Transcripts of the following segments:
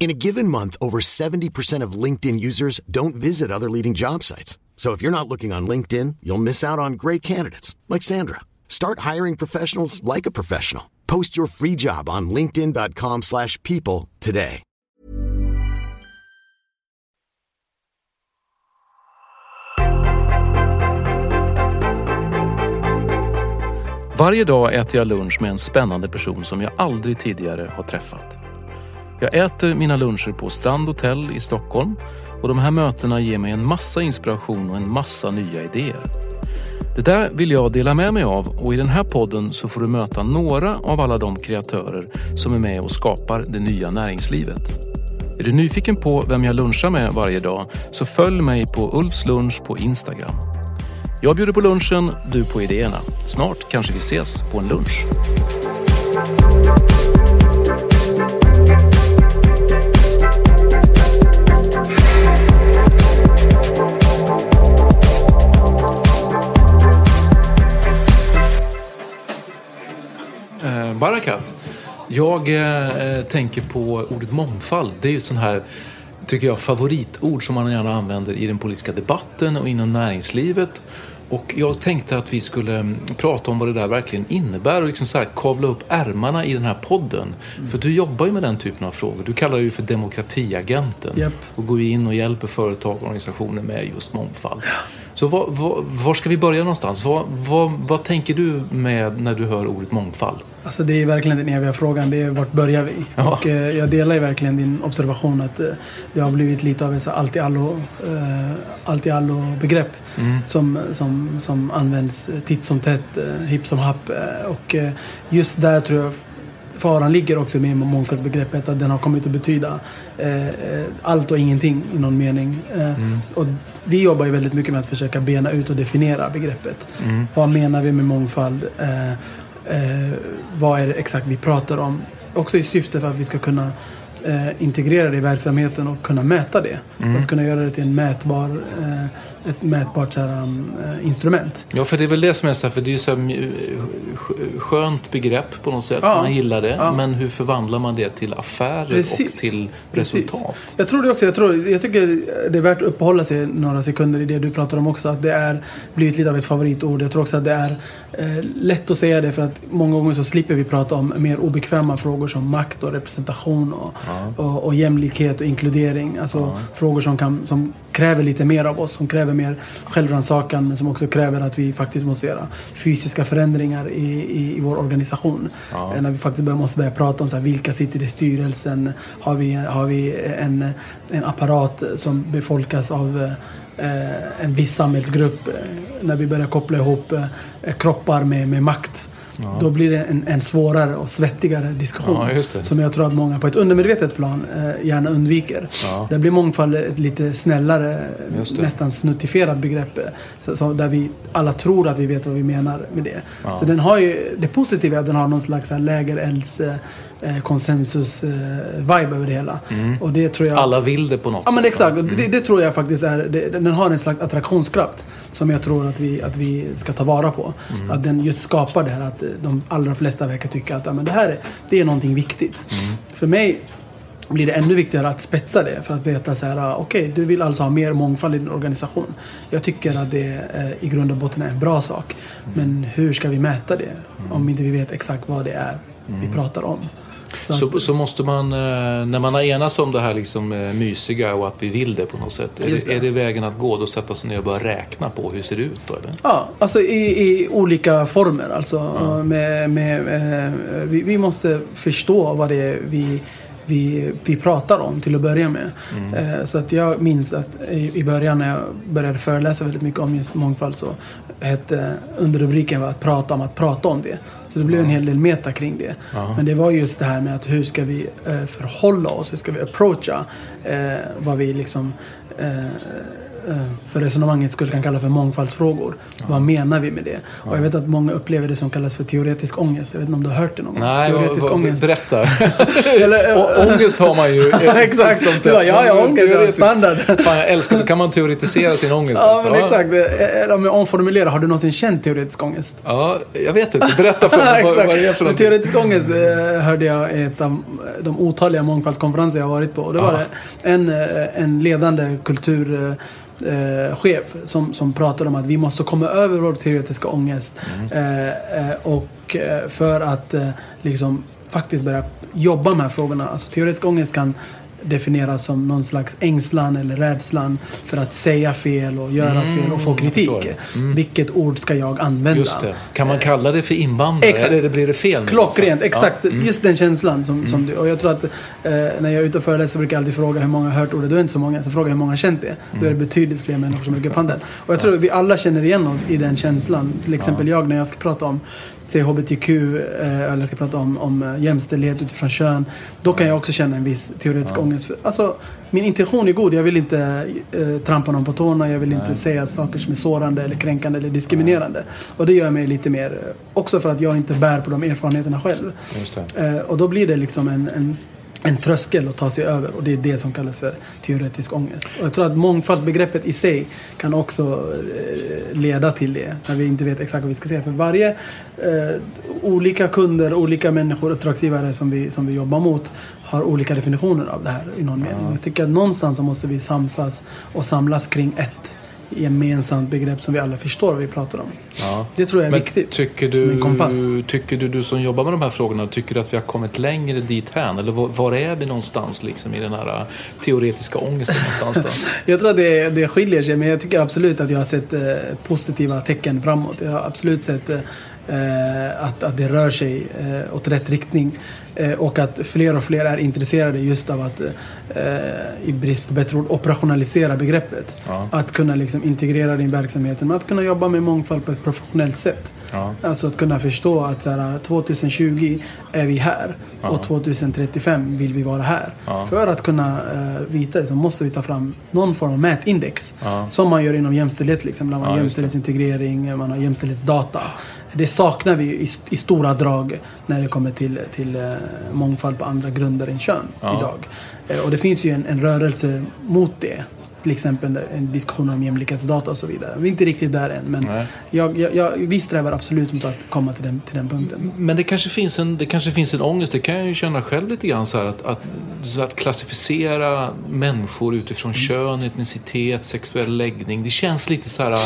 In a given month, over 70% of LinkedIn users don't visit other leading job sites. So if you're not looking on LinkedIn, you'll miss out on great candidates like Sandra. Start hiring professionals like a professional. Post your free job on linkedin.com/people today. Varje dag äter jag lunch med en spännande person som jag aldrig tidigare har träffat. Jag äter mina luncher på Strand Hotel i Stockholm och de här mötena ger mig en massa inspiration och en massa nya idéer. Det där vill jag dela med mig av och i den här podden så får du möta några av alla de kreatörer som är med och skapar det nya näringslivet. Är du nyfiken på vem jag lunchar med varje dag så följ mig på Ulfs lunch på Instagram. Jag bjuder på lunchen, du på idéerna. Snart kanske vi ses på en lunch. Barakat, jag eh, tänker på ordet mångfald. Det är ju ett sånt här, tycker jag, favoritord som man gärna använder i den politiska debatten och inom näringslivet. Och jag tänkte att vi skulle mm, prata om vad det där verkligen innebär och liksom så här kavla upp ärmarna i den här podden. För du jobbar ju med den typen av frågor. Du kallar det ju för demokratiagenten. Japp. Och går in och hjälper företag och organisationer med just mångfald. Så var, var, var ska vi börja någonstans? Vad, vad, vad tänker du med när du hör ordet mångfald? Alltså det är verkligen den eviga frågan. Det är vart börjar vi? Ja. Och eh, jag delar ju verkligen din observation att eh, det har blivit lite av ett allt i allo, eh, allt i allo begrepp som, som, som används titt som tätt, eh, hipp som happ. Eh, och eh, just där tror jag faran ligger också med mångfaldsbegreppet att den har kommit att betyda allt och ingenting i någon mening. Eh, och vi jobbar ju väldigt mycket med att försöka bena ut och definiera begreppet. Vad menar vi med mångfald? Eh, vad är det exakt vi pratar om? Också i syfte för att vi ska kunna eh, integrera det i verksamheten och kunna mäta det. För att kunna göra det till en mätbar, eh, ett mätbart så här, um, eh, instrument. Ja, för det är väl det som är så här, för det är ju så här sk- skönt begrepp på något sätt. Ja. Man gillar det. Ja. Men hur förvandlar man det till affärer Precis. och till Precis. resultat? Jag tror det också. Jag, tror, jag tycker det är värt att uppehålla sig några sekunder i det du pratar om också. Att det är blivit lite av ett favoritord. Jag tror också att det är eh, lätt att säga det för att många gånger så slipper vi prata om mer obekväma frågor som makt och representation och, och, och jämlikhet och inkludering. Alltså frågor som, kan, som kräver lite mer av oss. Som kräver mer självrannsakan men som också kräver att vi faktiskt måste göra fysiska förändringar i, i, i vår organisation. Eh, När vi faktiskt börjar, måste börja prata om så här, vilka sitter i styrelsen. Har vi, har vi en, en apparat som befolkas av eh, en viss samhällsgrupp. Eh, När vi börjar koppla ihop eh, kroppar med, med makt. Då blir det en, en svårare och svettigare diskussion. Ja. Som jag tror att många på ett undermedvetet plan eh, gärna undviker. Ja. Där blir mångfald ett lite snällare, nästan snuttifierat begrepp. eh, Så, så, där vi alla tror att vi vet vad vi menar med det. Så den har ju, det positiva är att den har någon slags lägerelds eh, eh, konsensus eh, över det hela. Och det tror jag... Alla vill det på något Ja men sätt. exakt. Det, det tror jag faktiskt är, det, den har en slags attraktionskraft. Som jag tror att vi, att vi ska ta vara på. Att den just skapar det här att eh, de allra flesta verkar tycka att ja, men det här är, det är någonting viktigt. För mig blir det ännu viktigare att spetsa det för att veta så här, ah, okej, du vill alltså ha mer mångfald i din organisation. Jag tycker att det i grund och botten är en bra sak. Men hur ska vi mäta det? Om inte vi vet exakt vad det är vi pratar om. Så, Så, måste man, eh, när man har enats om det här liksom eh, mysiga och att vi vill det på något sätt. Är det, det. är det vägen att gå? Då sätta sig ner och börja räkna på hur det ser ut då eller? Ja, alltså i, i olika former. Alltså, med, med, eh, vi, vi måste förstå vad det är vi, vi, vi pratar om till att börja med. Eh, så att jag minns att i, i början när jag började föreläsa väldigt mycket om just mångfald så hette underrubriken var att prata om att prata om det. Så det blev en hel del meta kring det. Men det var just det här med att hur ska vi eh, förhålla oss, hur ska vi approacha eh, vad vi liksom eh, för resonemanget skulle kan kalla för mångfaldsfrågor. Vad menar vi med det? Och jag vet att många upplever det som kallas för teoretisk ångest. Jag vet inte om du har hört det någon gång? Nej, vad, teoretisk vad, ångest. berätta. Eller, Å- ångest har man ju. Ja, exakt. Som ja, ja, ångest är teoretiskt. standard. Fan, jag älskar det. Kan man teoretisera sin ångest? Ja, alltså? men exakt. Eh, Om jag omformulerar, har du någonsin känt teoretisk ångest? Ja, jag vet inte. Berätta för mig. vad, vad är det för någonting? teoretisk ångest eh, hörde jag i ett av de otaliga mångfaldskonferenser jag har varit på. Och det var Ja. en, eh, en ledande kulturchef eh, chef som, som pratade om att vi måste komma över vår teoretiska ångest. Mm. Eh, eh, och eh, för att liksom faktiskt börja jobba med de här frågorna. Alltså teoretisk ångest kan definieras som någon slags ängslan eller rädslan för att säga fel och göra fel och få kritik. Mm. Vilket ord ska jag använda? Just det. Kan man kalla det för invandrare? Exakt. Eller blir det fel? Klockrent, exakt. Mm. Just den känslan som, som du. Och jag tror att eh, när jag är ute och föreläser brukar jag alltid fråga hur många har hört ordet. Då är det inte så många. Så frågar jag hur många har känt det. Då är det betydligt fler människor som räcker upp handen. Och jag tror att vi alla känner igen oss i den känslan. Till exempel jag när jag ska prata om säg HBTQ eh, eller ska prata om, om eh, jämställdhet utifrån kön. Då kan jag också känna en viss teoretisk ångest. För, alltså, min intention är god. Jag vill inte eh, trampa någon på tårna. Jag vill inte säga saker som är sårande eller kränkande eller diskriminerande. Och det gör mig lite mer, eh, också för att jag inte bär på de erfarenheterna själv. Eh, och då blir det liksom en, en, en tröskel att ta sig över och det är det som kallas för teoretisk ångest. Och jag tror att mångfaldsbegreppet i sig kan också eh, leda till det. När vi inte vet exakt vad vi ska säga. För varje eh, olika kunder, olika människor, uppdragsgivare som vi, som vi jobbar mot har olika definitioner av det här i någon mening. Jag tycker att någonstans så måste vi samsas och samlas kring ett gemensamt begrepp som vi alla förstår vad vi pratar om. Ja. Det tror jag är Men viktigt. Tycker som en kompass. du, tycker du, du som jobbar med de här frågorna, tycker du att vi har kommit längre dit hän? Eller var, var är vi någonstans liksom, i den här uh, teoretiska ångesten någonstans? Jag tror att det, det skiljer sig, men jag tycker absolut att jag har sett eh, positiva tecken framåt. Jag har absolut sett eh, att, att det rör sig eh, åt rätt riktning. Eh, och att fler och fler är intresserade just av att, eh, i brist på bättre ord, operationalisera begreppet. Ja. Att kunna liksom integrera det i verksamheten, men att kunna jobba med mångfald på ett professionellt sätt. Ja. Alltså att kunna förstå att här, 2020 är vi här och 2035 vill vi vara här. Ja. För att kunna eh, vita det så måste vi ta fram någon form av mätindex. Ja. Som man gör inom jämställdhet till exempel. Man har Ja, jämställdhetsintegrering, man har jämställdhetsdata. Det saknar vi i, i stora drag när det kommer till, till eh, mångfald på andra grunder än kön Ja. idag. Eh, och det finns ju en, en rörelse mot det. Till exempel en diskussion om jämlikhetsdata och så vidare. Vi är inte riktigt där än men jag, jag, jag, vi strävar absolut mot att komma till den, till den punkten. Men det kanske, finns en, det kanske finns en ångest, det kan jag ju känna själv lite grann så här att, att, så att klassificera människor utifrån kön, etnicitet, sexuell läggning. Det känns lite så här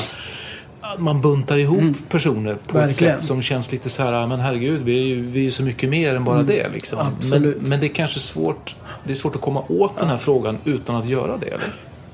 att man buntar ihop personer på Mm. Verkligen. ett sätt som känns lite så här, men herregud, vi är ju, vi är ju så mycket mer än bara det liksom. Men, Mm. Men det är kanske svårt, det är svårt att komma åt den här frågan utan att göra det, eller?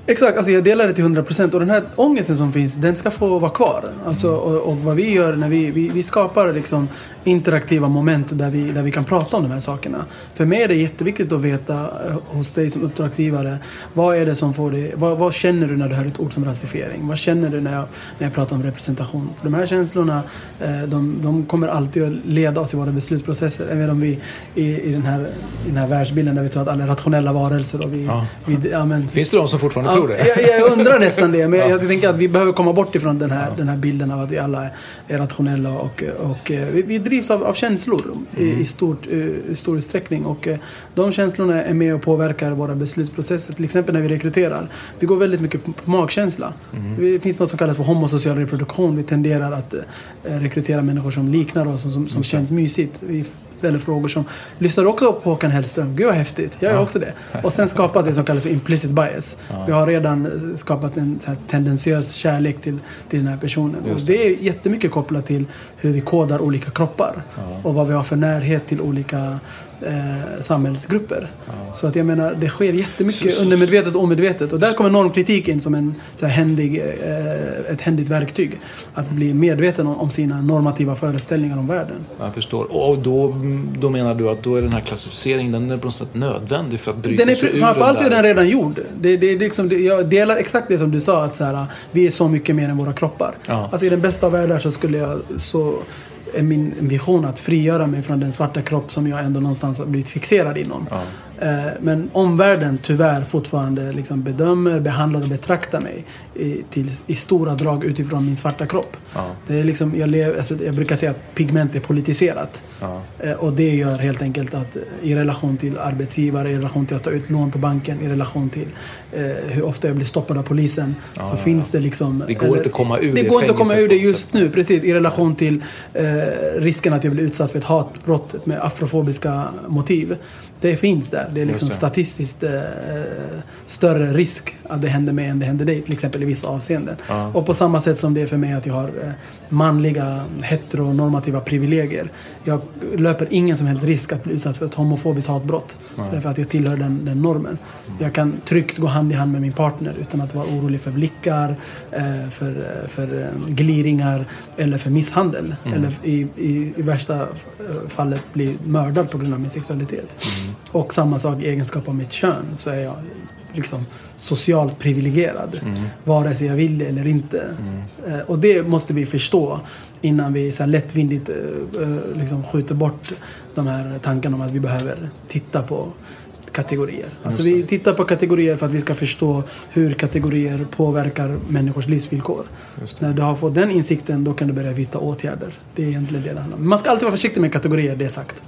Exakt, alltså jag delar det till 100% och den här ångesten som finns den ska få vara kvar. Alltså, Mm. och, och vad vi gör när vi, vi, vi skapar liksom interaktiva moment där vi, där vi kan prata om de här sakerna. För mig är det jätteviktigt att veta eh, hos dig som uppdragsgivare vad är det som får dig, vad, vad känner du när du hör ett ord som rasifiering? Vad känner du när jag, när jag pratar om representation? För de här känslorna eh, de, de kommer alltid att leda oss i våra beslutsprocesser. Även om vi i, i, den här, i den här världsbilden där vi tror att alla är rationella varelser och vi, Ja. vi ja, men, Finns det de som fortfarande Ja, tror det? Jag, jag undrar nästan det. Men Ja. jag tänker att vi behöver komma bort ifrån den här, den här bilden av att vi alla är, är rationella och, och eh, vi, vi drivs av, av känslor i, Mm. i, stort, eh, i stor utsträckning. Och eh, de känslorna är med och påverkar våra beslutsprocesser. Till exempel när vi rekryterar. Vi går väldigt mycket på, på magkänsla. Mm. Det finns något som kallas för homosocial reproduktion. Vi tenderar att eh, rekrytera människor som liknar oss och som, som känns mysigt. Vi ställer frågor som Lyssnar också på Håkan Hellström? Gud vad häftigt. Jag gör också det. Och sen skapas det som kallas för implicit bias. Vi har redan eh, skapat en här tendensiös kärlek till, till den här personen. Och Just det är jättemycket kopplat till hur vi kodar olika kroppar. Och vad vi har för närhet till olika eh, samhällsgrupper. Så att jag menar, det sker jättemycket undermedvetet och omedvetet. Och där kommer normkritik in som en så här, händig, eh, ett händigt verktyg. Att bli medveten om, om sina normativa föreställningar om världen. Jag förstår. Och då, då menar du att då är den här klassificeringen den är på något sätt nödvändig för att bryta Den är, sig ur framförallt så den är där. den redan gjord. Det, det, det är liksom, det, jag delar exakt det som du sa, att så här, vi är så mycket mer än våra kroppar. Ja. Alltså i den bästa av världar så skulle jag så är min vision att frigöra mig från den svarta kropp som jag ändå någonstans har blivit fixerad inom. Ja. Men omvärlden tyvärr fortfarande liksom bedömer, behandlar och betraktar mig i, till, i stora drag utifrån min svarta kropp. Det är liksom, jag, lev, alltså, jag brukar säga att pigment är politiserat. Eh, Och det gör helt enkelt att eh, i relation till arbetsgivare, i relation till att ta ut lån på banken, i relation till eh, hur ofta jag blir stoppad av polisen. så finns det liksom... Det går inte att komma ur det det går inte att komma ur det just nu, precis. I relation till eh, risken att jag blir utsatt för ett hatbrott med afrofobiska motiv. Det finns där. Det är liksom det. statistiskt eh, större risk att det händer mig än det händer dig. Till exempel i vissa avseenden. Och på samma sätt som det är för mig att jag har eh, manliga heteronormativa privilegier. Jag löper ingen som helst risk att bli utsatt för ett homofobiskt hatbrott. Därför att jag tillhör den, den normen. Jag kan tryggt gå hand i hand med min partner utan att vara orolig för blickar, eh, för, eh, för eh, gliringar eller för misshandel. Eller i, i, i värsta eh, fallet bli mördad på grund av min sexualitet. Och samma sak i egenskap av mitt kön så är jag liksom socialt privilegierad. Vare sig jag vill det eller inte. Eh, och det måste vi förstå innan vi så lättvindigt eh, eh, liksom skjuter bort de här tankarna om att vi behöver titta på kategorier. Alltså vi tittar på kategorier för att vi ska förstå hur kategorier påverkar människors livsvillkor. När du har fått den insikten då kan du börja vidta åtgärder. Det är egentligen det det handlar om. Man ska alltid vara försiktig med kategorier, det är sagt.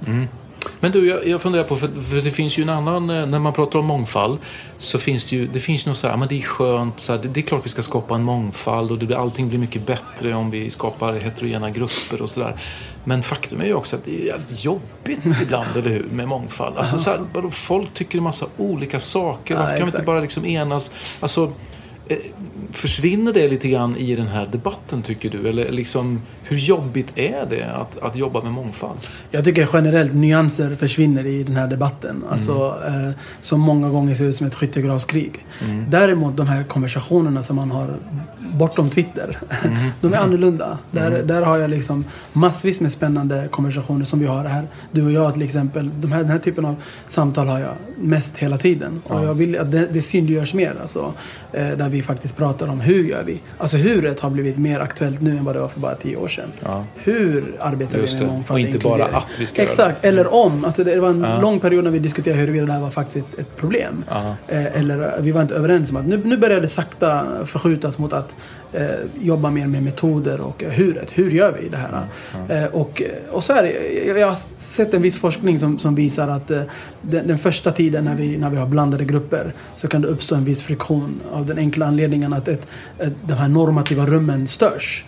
Men du, jag, jag funderar på, för, för det finns ju en annan, eh, när man pratar om mångfald så finns det ju, det finns ju något så här, men det är skönt, så här, det, det är klart vi ska skapa en mångfald och det, allting blir mycket bättre om vi skapar heterogena grupper och sådär. Men faktum är ju också att det är jävligt jobbigt ibland, eller hur, med mångfald. Alltså så här, folk tycker en massa olika saker, varför kan vi inte bara liksom enas? Alltså, försvinner det lite grann i den här debatten tycker du? Eller liksom, hur jobbigt är det att, att jobba med mångfald? Jag tycker generellt nyanser försvinner i den här debatten. Alltså, eh, som många gånger ser ut som ett skyttegravskrig. Däremot de här konversationerna som man har bortom Twitter. de är annorlunda. Där, där har jag liksom massvis med spännande konversationer som vi har här. Du och jag till exempel. De här, den här typen av samtal har jag mest hela tiden. Och jag vill att det, det synliggörs mer. Alltså, eh, där vi faktiskt pratar om hur gör vi. Alltså huret har blivit mer aktuellt nu än vad det var för bara tio år sedan. Hur arbetar Just vi med mångfald Och inte bara att vi ska göra Exakt, eller om. Alltså det var en lång period när vi diskuterade huruvida det här var faktiskt ett problem. Eh, eller eh, vi var inte överens om att nu, nu börjar det sakta förskjutas mot att eh, jobba mer med metoder och eh, huret. Hur gör vi det här? Eh, och, och så är det, jag, har sett en viss forskning som, som visar att eh, den, den första tiden när vi, när vi har blandade grupper så kan det uppstå en viss friktion av den enkla anledningen att ett, ett, de här normativa rummen störs.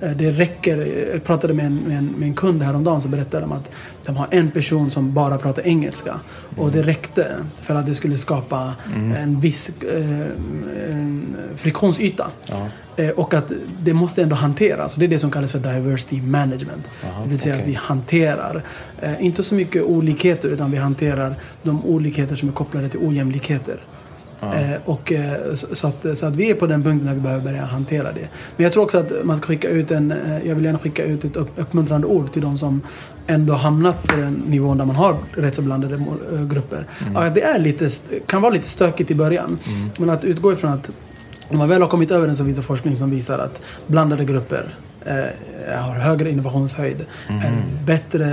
Eh, det räcker, jag pratade med en, med, en, med en kund häromdagen som berättade om att de har en person som bara pratar engelska. Och det räckte för att det skulle skapa en viss eh, friktionsyta. Eh, och att det måste ändå hanteras. Det är det som kallas för diversity management. det vill säga okej. att vi hanterar, eh, inte så mycket olikheter utan vi hanterar de olikheter som är kopplade till ojämlikheter. Eh, och, eh, så, att, så att vi är på den punkten när vi behöver börja hantera det. Men jag tror också att man ska skicka ut en, eh, jag vill gärna skicka ut ett upp, uppmuntrande ord till de som ändå hamnat på den nivån där man har rätt så blandade eh, grupper. Ja, det är lite, kan vara lite stökigt i början. Men att utgå ifrån att om man väl har kommit över en så visar forskning som visar att blandade grupper eh, har högre innovationshöjd, är bättre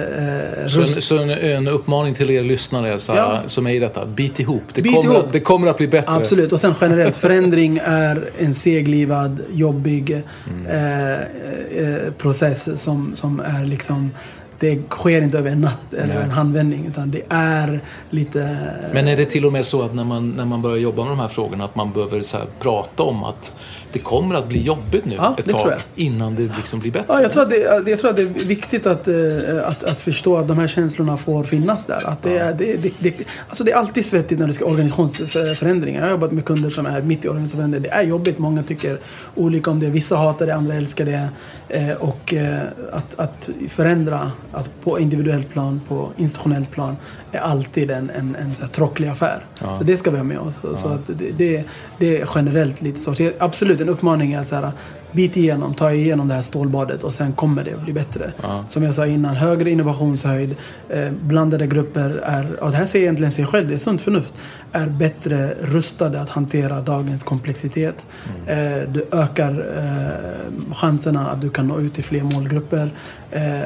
eh, Så, en, så en, en uppmaning till er lyssnare så här, Ja. som är i detta. Bit ihop. Det, Bit kommer, ihop. Att, det kommer att bli bättre. Absolut. Och sen generellt, förändring är en seglivad, jobbig eh, eh, process som, som är liksom det sker inte över en natt eller Nej. en handvändning utan det är lite... Men är det till och med så att när man, när man börjar jobba med de här frågorna att man behöver så prata om att det kommer att bli jobbigt nu Ja, ett tag innan det liksom blir bättre? Ja, jag tror, att det, jag tror att det är viktigt att, eh, att, att förstå att de här känslorna får finnas där. Att det, är, det, det, det, alltså det är alltid svettigt när du ska organisationsförändringar. Jag har jobbat med kunder som är mitt i organisationsförändringar. Det är jobbigt. Många tycker olika om det. Vissa hatar det, andra älskar det. Eh, och eh, att, att förändra alltså på individuellt plan, på institutionellt plan, är alltid en, en, en så här tråkig affär. Så det ska vi ha med oss. Så att det, det, är generellt lite så. så jag- ut en uppmaning är att så här, bit igenom, ta igenom det här stålbadet och sen kommer det att bli bättre. Som jag sa innan, högre innovationshöjd, eh, blandade grupper är, och det här säger egentligen sig själv, det är sunt förnuft, är bättre rustade att hantera dagens komplexitet. Eh, du ökar eh, chanserna att du kan nå ut till fler målgrupper.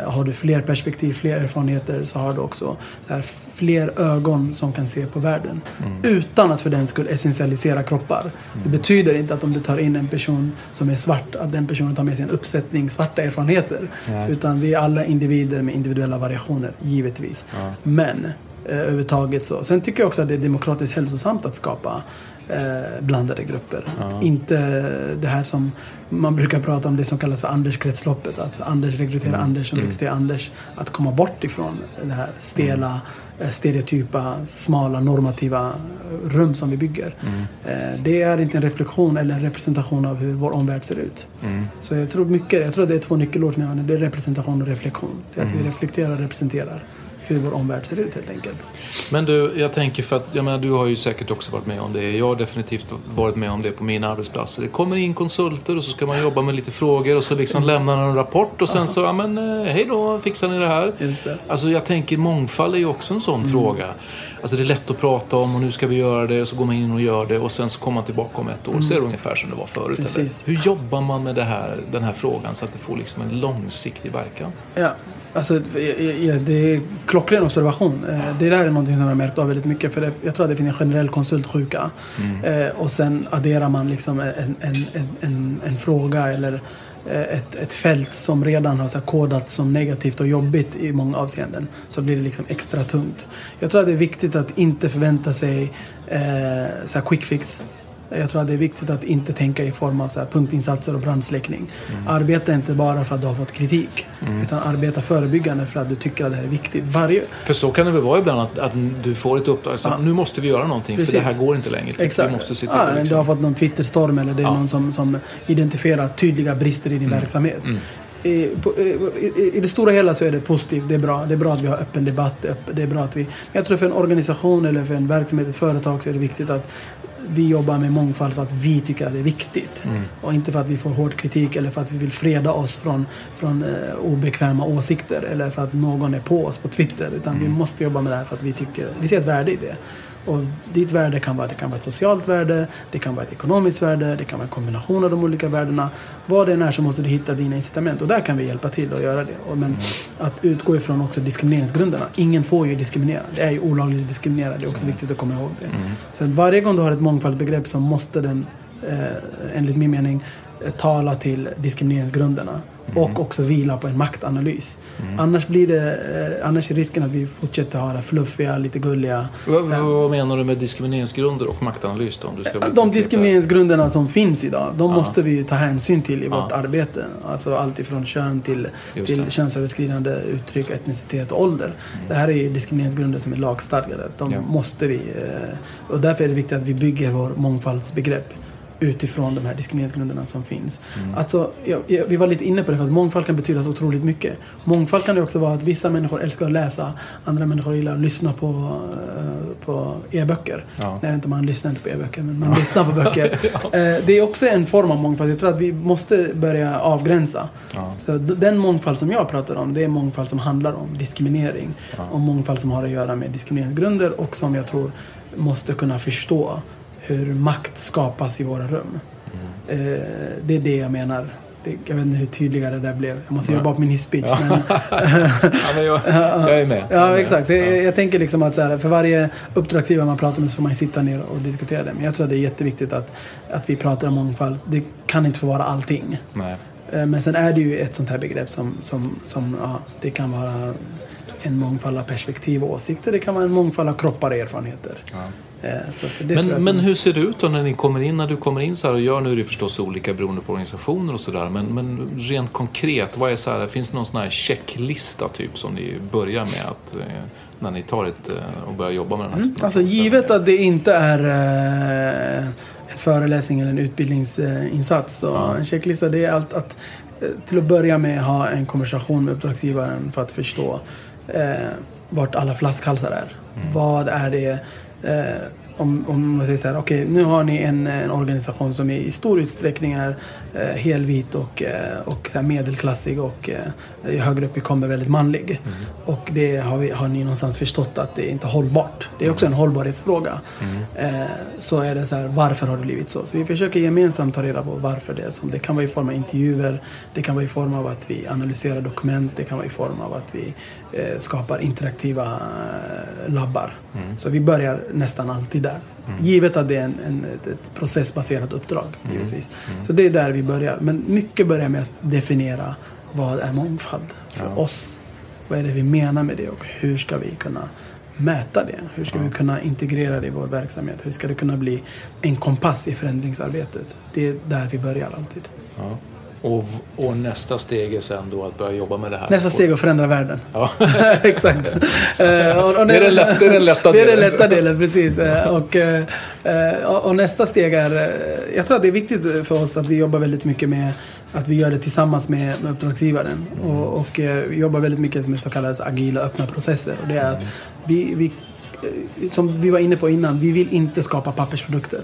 Har du fler perspektiv, fler erfarenheter så har du också så här, fler ögon som kan se på världen. Utan att för den skull essentialisera kroppar. Det betyder inte att om du tar in en person som är svart, att den personen tar med sig en uppsättning svarta erfarenheter. Utan vi är alla individer med individuella variationer, givetvis. Men eh, överhuvudtaget så. Sen tycker jag också att det är demokratiskt hälsosamt att skapa eh, blandade grupper. Att Inte det här som man brukar prata om, det som kallas för Anders-kretsloppet. Att Anders rekryterar Anders som rekryterar Anders. Att komma bort ifrån det här stela, eh, stereotypa, smala, normativa rum som vi bygger. Eh, det är inte en reflektion eller en representation av hur vår omvärld ser ut. Så jag tror mycket, jag tror det är två nyckelord använder. Det är representation och reflektion. Det är att vi reflekterar och representerar hur vår omvärld ser ut helt enkelt. Men du, jag tänker för att jag menar, du har ju säkert också varit med om det. Jag har definitivt varit med om det på mina arbetsplatser. Det kommer in konsulter och så ska man jobba med lite frågor och så liksom lämnar man en rapport och sen så, ja men eh, hej då, fixar ni det här? Just det. Alltså jag tänker mångfald är ju också en sån fråga. Alltså det är lätt att prata om och nu ska vi göra det och så går man in och gör det och sen så kommer man tillbaka om ett år så är det ungefär som det var förut. Eller? Hur jobbar man med här, den här frågan så att det får liksom en långsiktig verkan? Ja, alltså det är klockren observation. Eh, Det där är någonting som jag har märkt av väldigt mycket. För det, jag tror att det finns en generell konsultsjuka. Eh, och sen adderar man liksom en, en, en, en, en fråga eller eh, ett, ett fält som redan har så kodats som negativt och jobbigt i många avseenden. Så blir det liksom extra tungt. Jag tror att det är viktigt att inte förvänta sig eh, så quick fix. Jag tror att det är viktigt att inte tänka i form av så punktinsatser och brandsläckning. Arbeta inte bara för att du har fått kritik. Utan arbeta förebyggande för att du tycker att det här är viktigt. Varje, För så kan det väl vara ibland att, att du får ett uppdrag. Så, Nu måste vi göra någonting Precis. för det här går inte längre. Exakt. Vi måste till ja, att Du liksom... har fått någon Twitterstorm eller det är Ja. någon som, som identifierar tydliga brister i din verksamhet. I, på, i, i, I det stora hela så är det positivt. Det är bra. Det är bra att vi har öppen debatt. Det är bra att vi... Jag tror för en organisation eller för en verksamhet, ett företag så är det viktigt att vi jobbar med mångfald för att vi tycker att det är viktigt. Och inte för att vi får hård kritik eller för att vi vill freda oss från, från eh, obekväma åsikter. Eller för att någon är på oss på Twitter. Utan vi måste jobba med det här för att vi tycker... Vi ser ett värde i det. Och ditt värde kan vara, det kan vara ett socialt värde, det kan vara ett ekonomiskt värde, det kan vara en kombination av de olika värdena. Vad det än är så måste du hitta dina incitament och där kan vi hjälpa till att göra det. Och men att utgå ifrån också diskrimineringsgrunderna. Ingen får ju diskriminera. Det är ju olagligt att diskriminera. Det är också viktigt att komma ihåg det. Så att varje gång du har ett mångfaldsbegrepp så måste den, eh, enligt min mening, eh, tala till diskrimineringsgrunderna. Och också vila på en maktanalys. Annars, blir det, eh, annars är risken att vi fortsätter ha det fluffiga, lite gulliga. Vad, vad, vad menar du med diskrimineringsgrunder och maktanalys då? Om vara De diskrimineringsgrunderna som finns idag, de måste vi ta hänsyn till i vårt arbete. Alltså allt ifrån kön till, till könsöverskridande uttryck, etnicitet och ålder. Det här är diskrimineringsgrunder som är lagstadgade. De Ja. måste vi... eh, Och därför är det viktigt att vi bygger vår mångfaldsbegrepp utifrån de här diskrimineringsgrunderna som finns. Mm. Alltså, jag, jag, vi var lite inne på det, för att mångfald kan betyda så otroligt mycket. Mångfald kan det också vara att vissa människor älskar att läsa, andra människor gillar att lyssna på, eh, på e-böcker. Ja. Vet inte, man lyssnar inte på e-böcker, men man lyssnar på böcker. Eh, Det är också en form av mångfald. Jag tror att vi måste börja avgränsa. Ja. Så den mångfald som jag pratar om, det är mångfald som handlar om diskriminering. Och mångfald som har att göra med diskrimineringsgrunder och som jag tror måste kunna förstå hur makt skapas i våra rum. Eh, Det är det jag menar. Det, jag vet inte hur tydligare det där blev. Jag måste jobba på min hisspitch. Men, Ja, men jag, jag är med. Jag är Ja, med. exakt. Så jag, jag tänker liksom att här, för varje uppdragsgivare man pratar med så får man sitta ner och diskutera det. Men jag tror att det är jätteviktigt att, att vi pratar om mångfald. Det kan inte få vara allting. Nej. Eh, Men sen är det ju ett sånt här begrepp som, som, som ja, det kan vara en mångfald av perspektiv och åsikter. Det kan vara en mångfald av kroppar och erfarenheter. Eh, Jag Men, men hur ser det ut då när ni kommer in? När du kommer in så här och gör, nu är det förstås olika beroende på organisationer och sådär. Men, men rent konkret, vad är så här, finns det någon sån här checklista typ som ni börjar med att eh, när ni tar ett eh, och börjar jobba med den här av Alltså givet att det inte är eh, en föreläsning eller en utbildningsinsats. Så en checklista det är allt att eh, till att börja med ha en konversation med uppdragsgivaren för att förstå eh, vart alla flaskhalsar är. Vad är det eh, om, om man säger så här, okej nu har ni en, en organisation som i stor utsträckning är eh, helvit och, eh, och så medelklassig och eh, högre upp vi kommer väldigt manlig. Och det har, vi, har ni någonstans förstått att det är inte hållbart. Det är också en hållbarhetsfråga. Eh, så är det så här, varför har det blivit så? Så vi försöker gemensamt ta reda på varför det är så. Det kan vara i form av intervjuer, det kan vara i form av att vi analyserar dokument, det kan vara i form av att vi eh, skapar interaktiva eh, labbar. Så vi börjar nästan alltid där. Givet att det är en, en, ett, processbaserat uppdrag. Givetvis. Så det är där vi börjar. Men mycket börjar med att definiera vad är mångfald för oss. Vad är det vi menar med det och hur ska vi kunna mäta det? Hur ska vi kunna integrera det i vår verksamhet? Hur ska det kunna bli en kompass i förändringsarbetet? Det är där vi börjar alltid. Ja. Och, och nästa steg är sen då att börja jobba med det här. Nästa steg är att förändra världen. Ja. Exakt. Eh, och- och Det är den lätt- det är den lätta Det är den delen. lätta delen, precis. Eh, Och, eh, och, och nästa steg är... Jag tror att det är viktigt för oss att vi jobbar väldigt mycket med att vi gör det tillsammans med, med uppdragsgivaren. Och, och vi jobbar väldigt mycket med så kallade agila öppna processer. Och det är att vi, vi som vi var inne på innan, vi vill inte skapa pappersprodukter.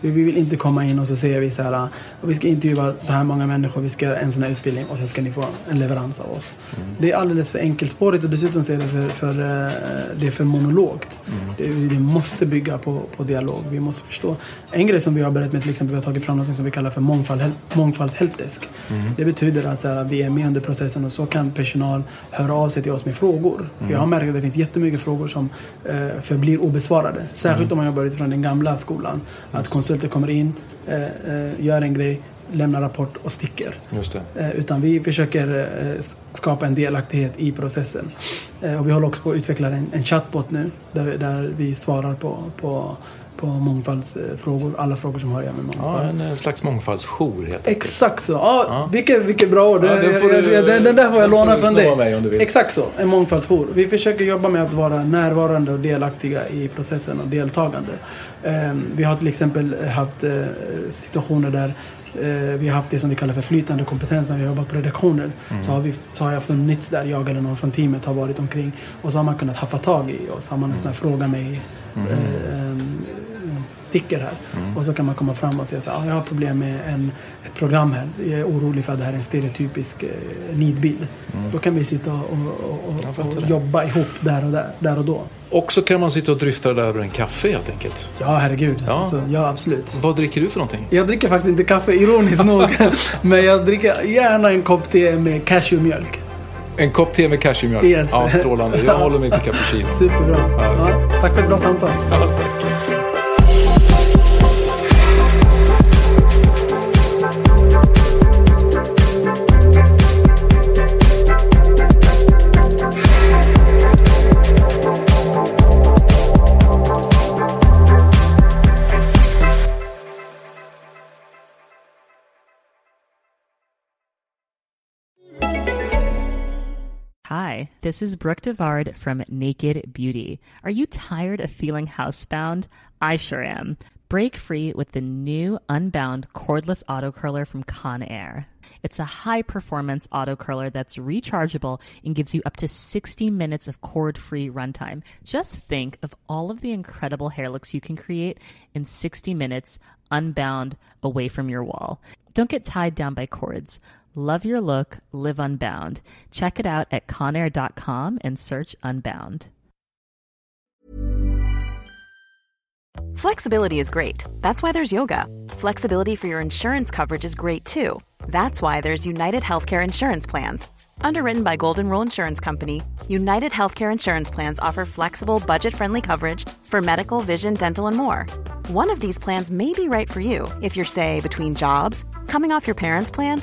Vi vi vill inte komma in och så säger vi så här, vi ska intervjua så här många människor, vi ska göra en sån här utbildning och sen ska ni få en leverans av oss. Det är alldeles för enkelspårigt och dessutom så är det för, för, eh, det är för monologt. Det, det måste bygga på, på dialog. Vi måste förstå. En grej som vi har börjat med till exempel, vi har tagit fram något som vi kallar för mångfald, mångfalds helpdesk. Det betyder att här, vi är med under processen och så kan personal höra av sig till oss med frågor. För jag har märkt att det finns jättemycket frågor som eh, förblir obesvarade. Särskilt om man jobbar utifrån den gamla skolan. Att konsulter kommer in, eh, eh, gör en grej, lämnar rapport och sticker. Eh, Utan vi försöker skapa en delaktighet i processen. Och vi håller också på att utveckla en, en chatbot nu. Där vi, där vi svarar på, på, på mångfaldsfrågor. Alla frågor som har att göra med Ja, mångfald. en, en slags mångfaldsjour helt enkelt. Exakt så. Ja, Vilket, vilket bra ord. Ja, den den, där får jag låna från dig. Exakt så. En mångfaldsjour. Vi försöker jobba med att vara närvarande och delaktiga i processen och deltagande. Ehm, Vi har till exempel haft eh, situationer där eh, vi har haft det som vi kallar för flytande kompetens när vi har jobbat på redaktioner. Mm. Så, har vi, så har jag funnits där, jag eller någon från teamet har varit omkring. Och så har man kunnat haffa tag i oss. Har man en sån här fråga mig ehm, sticker här. Och så kan man komma fram och säga så här, jag har problem med en, ett program här. Jag är orolig för att det här är en stereotypisk eh, nidbild. Då kan vi sitta och, och, och, och jobba ihop där och, där, där och då. Och så kan man sitta och dryfta det där över en kaffe helt enkelt. Ja, herregud. Ja. Så, ja, absolut. Vad dricker du för någonting? Jag dricker faktiskt inte kaffe, ironiskt nog. Men jag dricker gärna en kopp te med cashewmjölk. En kopp te med cashewnmjölk? Yes. Ja, strålande. Jag håller mig till cappuccino. Superbra. Ja. Ja, tack för ett bra samtal. Ja, tack. Hi, this is Brooke Devard from Naked Beauty. Are you tired of feeling housebound? I sure am. Break free with the new Unbound cordless auto curler from Conair. It's a high performance auto curler that's rechargeable and gives you up to 60 minutes of cord free runtime. Just think of all of the incredible hair looks you can create in 60 minutes unbound away from your wall. Don't get tied down by cords. Love your look, live unbound. Check it out at conair.com and search Unbound. Flexibility is great. That's why there's yoga. Flexibility for your insurance coverage is great too. That's why there's United Healthcare Insurance Plans. Underwritten by Golden Rule Insurance Company, United Healthcare Insurance Plans offer flexible, budget friendly coverage for medical, vision, dental, and more. One of these plans may be right for you if you're, say, between jobs, coming off your parents' plan,